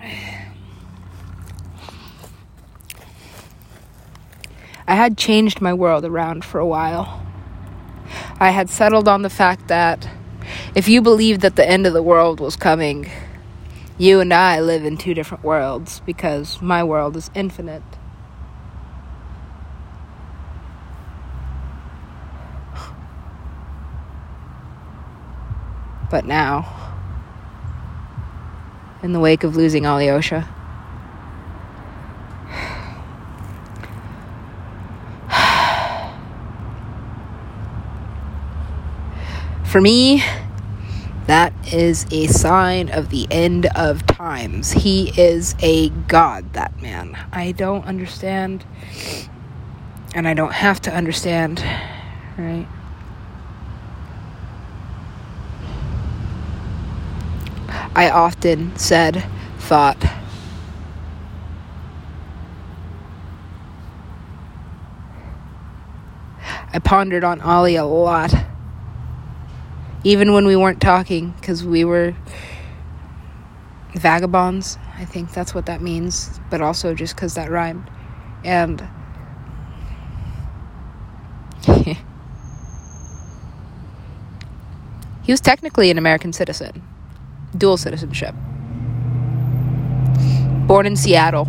I had changed my world around for a while. I had settled on the fact that if you believed that the end of the world was coming, you and I live in two different worlds because my world is infinite. But now, in the wake of losing Alyosha, For me, that is a sign of the end of times. He is a god, that man. I don't understand, and I don't have to understand, right? I often said, thought, I pondered on Ollie a lot even when we weren't talking because we were vagabonds. I think that's what that means, but also just because that rhymed. And he was technically an American citizen, dual citizenship, born in Seattle.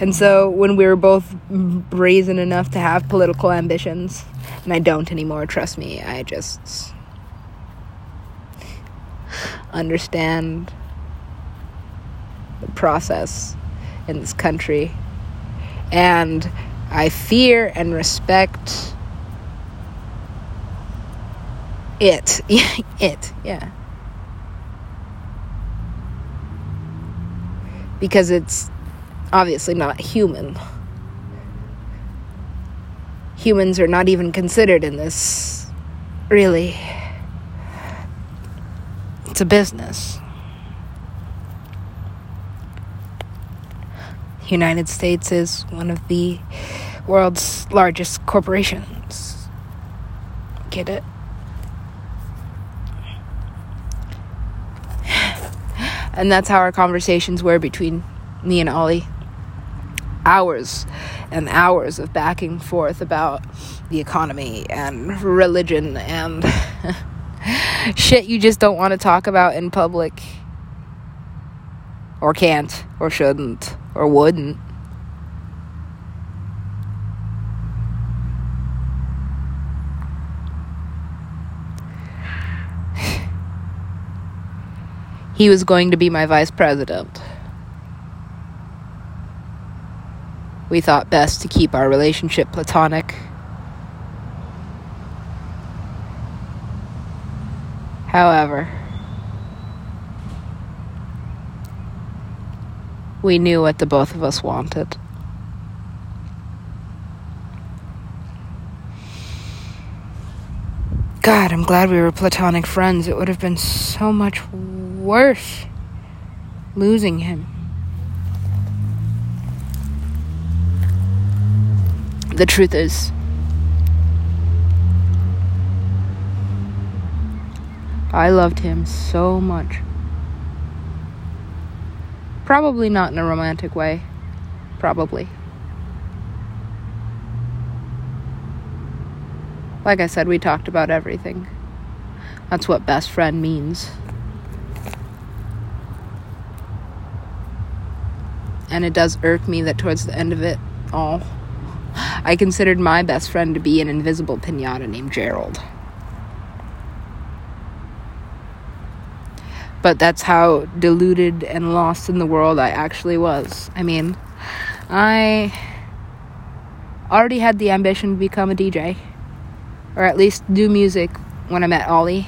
And so when we were both brazen enough to have political ambitions, and I don't anymore, trust me. I just understand the process in this country. And I fear and respect it. it, yeah. Because it's obviously not human humans are not even considered in this. Really. It's a business. United States is one of the world's largest corporations. Get it? And that's how our conversations were between me and Ollie. Hours and hours of back and forth about the economy and religion and shit you just don't want to talk about in public or can't or shouldn't or wouldn't. He was going to be my vice president. we thought best to keep our relationship platonic. However, we knew what the both of us wanted. God, I'm glad we were platonic friends. It would have been so much worse losing him. The truth is, I loved him so much. Probably not in a romantic way. Probably. Like I said, we talked about everything. That's what best friend means. And it does irk me that towards the end of it all, I considered my best friend to be an invisible pinata named Gerald. But that's how deluded and lost in the world I actually was. I mean, I already had the ambition to become a DJ, or at least do music when I met Ollie.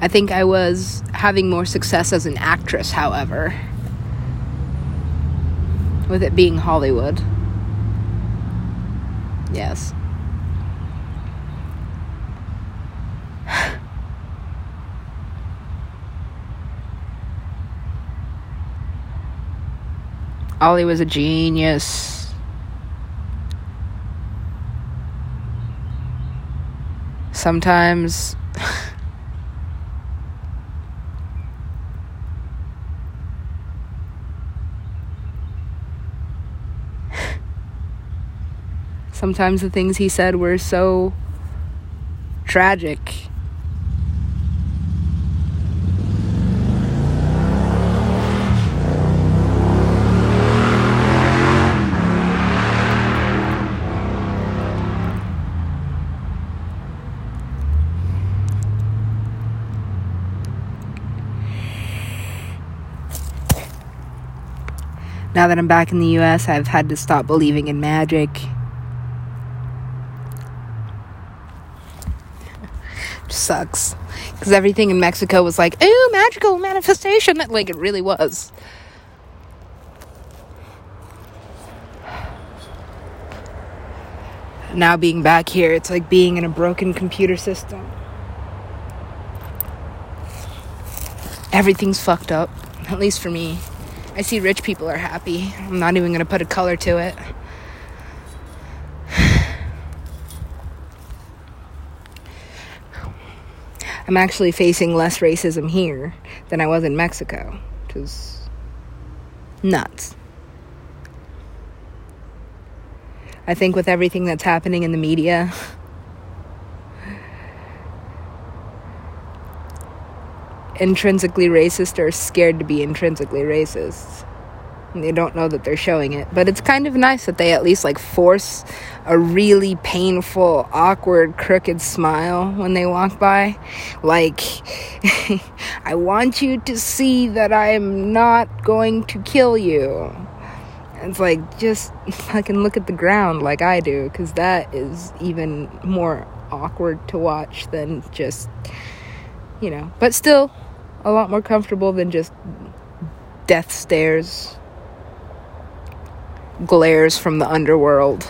I think I was having more success as an actress, however with it being Hollywood. Yes. Ollie was a genius. Sometimes Sometimes the things he said were so tragic. Now that I'm back in the US, I've had to stop believing in magic. Sucks. Because everything in Mexico was like, ooh, magical manifestation. Like, it really was. Now, being back here, it's like being in a broken computer system. Everything's fucked up, at least for me. I see rich people are happy. I'm not even gonna put a color to it. I'm actually facing less racism here than I was in Mexico, which is nuts. I think with everything that's happening in the media, intrinsically racist are scared to be intrinsically racist. They don't know that they're showing it. But it's kind of nice that they at least like force a really painful, awkward, crooked smile when they walk by. Like, I want you to see that I'm not going to kill you. It's like, just fucking look at the ground like I do, because that is even more awkward to watch than just, you know, but still a lot more comfortable than just death stares, glares from the underworld.